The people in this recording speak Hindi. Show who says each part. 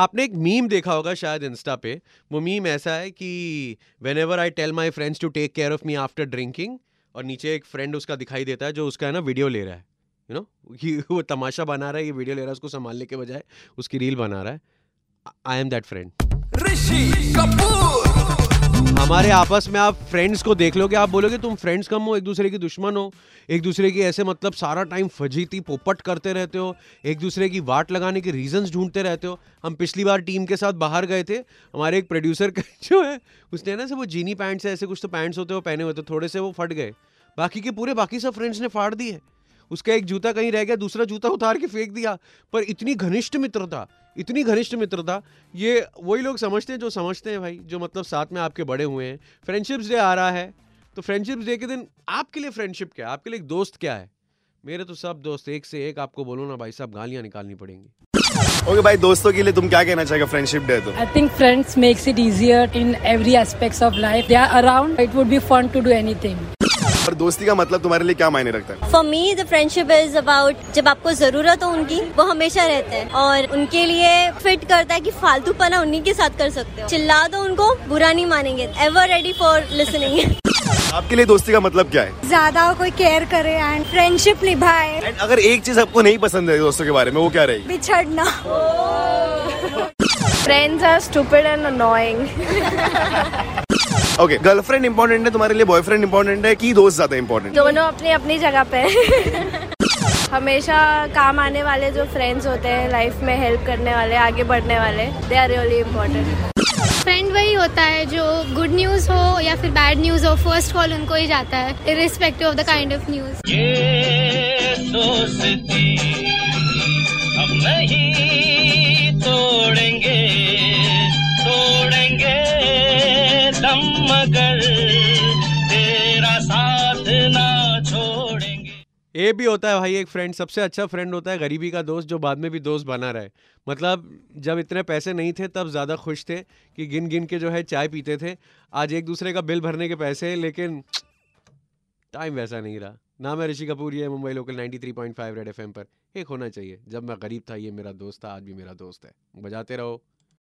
Speaker 1: आपने एक मीम देखा होगा शायद इंस्टा पे। वो मीम ऐसा है कि whenever I tell my friends to take care of me after drinking और नीचे एक फ्रेंड उसका दिखाई देता है जो उसका है ना वीडियो ले रहा है। यू नो ये वो तमाशा बना रहा है, ये वीडियो ले रहा है, उसको संभालने के बजाय उसकी रील बना रहा है। I am that friend
Speaker 2: Rishi Kapoor.
Speaker 1: हमारे आपस में आप फ्रेंड्स को देख लोगे, आप बोलोगे, तुम फ्रेंड्स कम हो एक दूसरे की दुश्मन हो एक दूसरे की ऐसे मतलब सारा टाइम फजीती, पोपट करते रहते हो एक दूसरे की वाट लगाने के रीजंस ढूंढते रहते हो। हम पिछली बार टीम के साथ बाहर गए थे, हमारे एक प्रोड्यूसर जो है, उसने ना से वो जीनी पैंट्स ऐसे कुछ तो पैंट्स होते हो, पहने हुए थे थोड़े से वो फट गए। बाकी के पूरे, बाकी सब फ्रेंड्स ने फाड़ दिए। उसका एक जूता कहीं रह गया, दूसरा जूता उतार के फेंक दिया, पर इतनी घनिष्ठ मित्रता इतनी घनिष्ठ मित्रता ये वही लोग समझते हैं जो समझते हैं भाई जो मतलब साथ में आपके बड़े हुए हैं फ्रेंडशिप्स डे आ रहा है तो फ्रेंडशिप्स डे के दिन आपके लिए फ्रेंडशिप क्या है आपके लिए एक दोस्त क्या है मेरे तो सब दोस्त एक से एक आपको बोलो ना भाई साहब गालियाँ निकालनी पड़ेंगी
Speaker 3: ओके okay, भाई दोस्तों के लिए तुम क्या कहना चाहेगा फ्रेंडशिप डे तो
Speaker 4: I think friends makes it easier in every aspects of life. They are around. It would be fun to do anything.
Speaker 3: और दोस्ती का मतलब तुम्हारे लिए क्या मायने रखता है?
Speaker 5: For me the friendship is about जब आपको ज़रूरत हो उनकी वो हमेशा रहते हैं। और उनके लिए फिट करता है कि फालतू पना उन्हीं के साथ कर सकते हो। चिल्ला दो उनको बुरा नहीं मानेंगे। एवर रेडी फॉर लिसनिंग
Speaker 3: आपके लिए दोस्ती का मतलब क्या है?
Speaker 6: ज़्यादा कोई केयर करे एंड फ्रेंडशिप निभाए।
Speaker 3: एंड अगर एक चीज़ आपको नहीं पसंद है दोस्तों के बारे में वो क्या रहेगी
Speaker 6: बिछड़ना।
Speaker 7: Friends are stupid and annoying.
Speaker 3: Okay girlfriend important है तुम्हारे लिए बॉयफ्रेंड इंपॉर्टेंट है कि दोस्त ज़्यादा इंपॉर्टेंट
Speaker 7: दोनों अपनी अपनी जगह पे हमेशा काम आने वाले जो फ्रेंड्स होते हैं लाइफ में हेल्प करने वाले आगे बढ़ने वाले they are really important
Speaker 8: friend वही होता है जो गुड न्यूज़ हो या फिर बैड न्यूज़ हो फ़र्स्ट कॉल उनको ही जाता है irrespective of the kind of news
Speaker 9: ये दोस्ती हम नहीं मगर तेरा साथ ना छोड़ेंगे।
Speaker 1: ये भी होता है भाई, एक फ्रेंड सबसे अच्छा फ्रेंड होता है गरीबी का दोस्त जो बाद में भी दोस्त बना रहे मतलब जब इतने पैसे नहीं थे, तब ज़्यादा खुश थे कि गिन गिन के जो है चाय पीते थे। आज एक दूसरे का बिल भरने के पैसे हैं, लेकिन टाइम वैसा नहीं रहा। ना मैं ऋषि कपूर, ये मुंबई लोकल 93.5 रेड एफएम पर। एक होना चाहिए, जब मैं गरीब था, ये मेरा दोस्त था, आज भी मेरा दोस्त है। बजाते रहो।